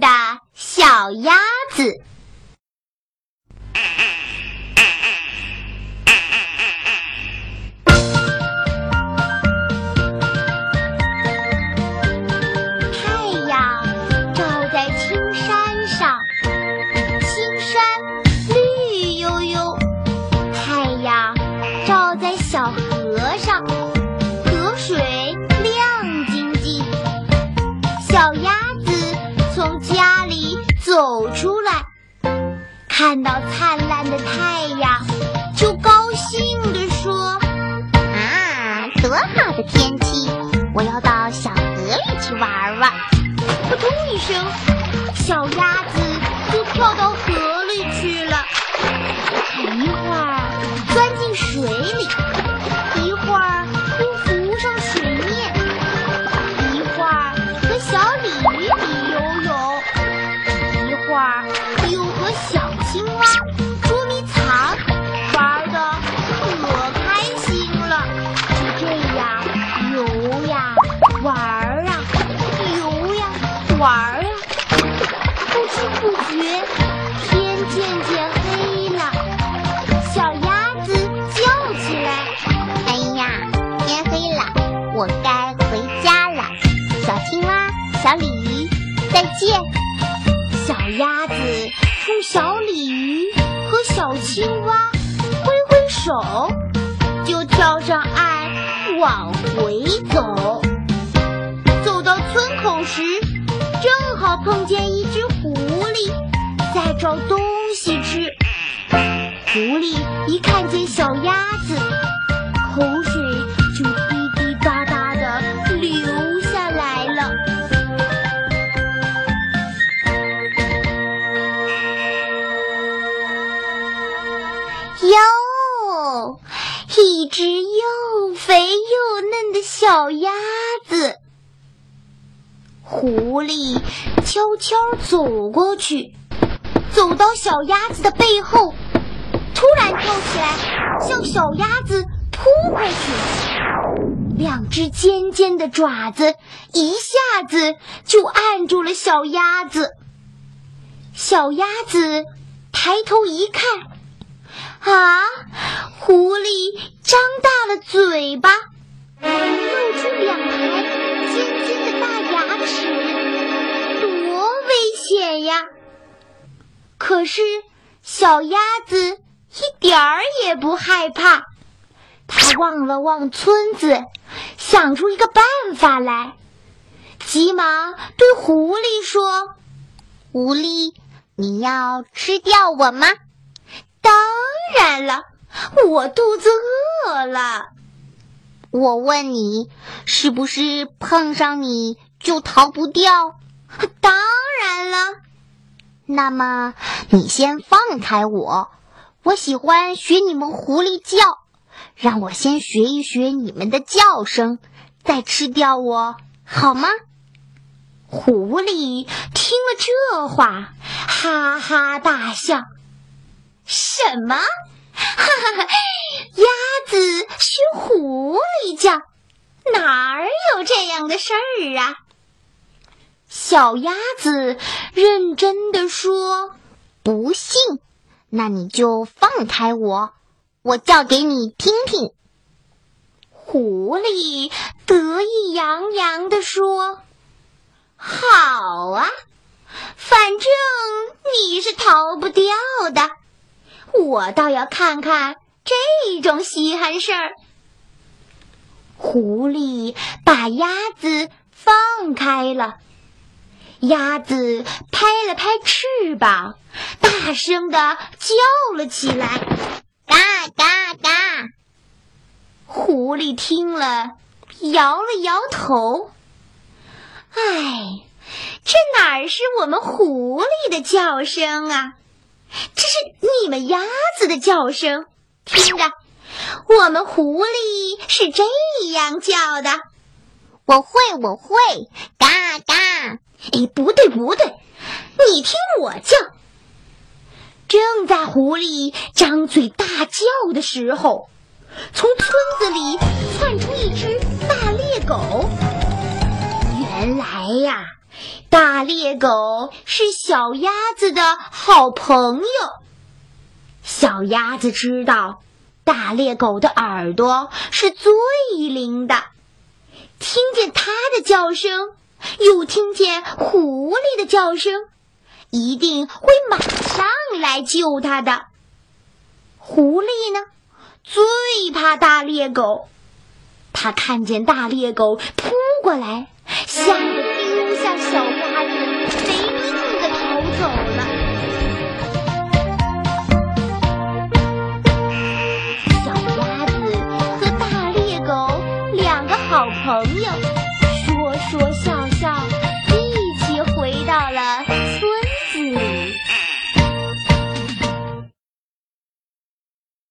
的小鸭子。走出来，看到灿烂的太阳，就高兴地说。啊，多好的天气！我要到小河里去玩玩。扑通一声，小鸭子就跳到河里去了。一会儿再见。小鸭子冲小鲤鱼和小青蛙挥挥手，就跳上岸往回走。走到村口时，正好碰见一只狐狸在找东西吃。狐狸一看见小鸭子，小鸭子。狐狸悄悄走过去，走到小鸭子的背后，突然跳起来，向小鸭子扑过去。两只尖尖的爪子一下子就按住了小鸭子。小鸭子抬头一看，啊！狐狸张大了嘴巴，露出两排尖尖的大牙齿，多危险呀！可是小鸭子一点儿也不害怕，它望了望村子，想出一个办法来，急忙对狐狸说。狐狸，你要吃掉我吗？当然了，我肚子饿了。我问你，是不是碰上你就逃不掉？当然了。那么你先放开我，我喜欢学你们狐狸叫，让我先学一学你们的叫声，再吃掉我，好吗？狐狸听了这话，哈哈大笑。什么？哈哈哈！鸭子学狐一叫，哪儿有这样的事儿啊？小鸭子认真的说：“不信，那你就放开我，我叫给你听听。”狐狸得意洋洋地说：“好啊，反正你是逃不掉的。”我倒要看看这种稀罕事儿。狐狸把鸭子放开了，鸭子拍了拍翅膀，大声的叫了起来：“嘎嘎嘎！”狐狸听了，摇了摇头：“哎，这哪是我们狐狸的叫声啊？”这是你们鸭子的叫声，听着，我们狐狸是这样叫的。我会，我会，嘎嘎！哎，不对，不对，你听我叫。正在狐狸张嘴大叫的时候，从村子里窜出一只大猎狗。原来呀，大猎狗是小鸭子的好朋友。小鸭子知道，大猎狗的耳朵是最灵的，听见它的叫声，又听见狐狸的叫声，一定会马上来救它的。狐狸呢，最怕大猎狗，它看见大猎狗扑过来，吓得。好朋友说说笑笑。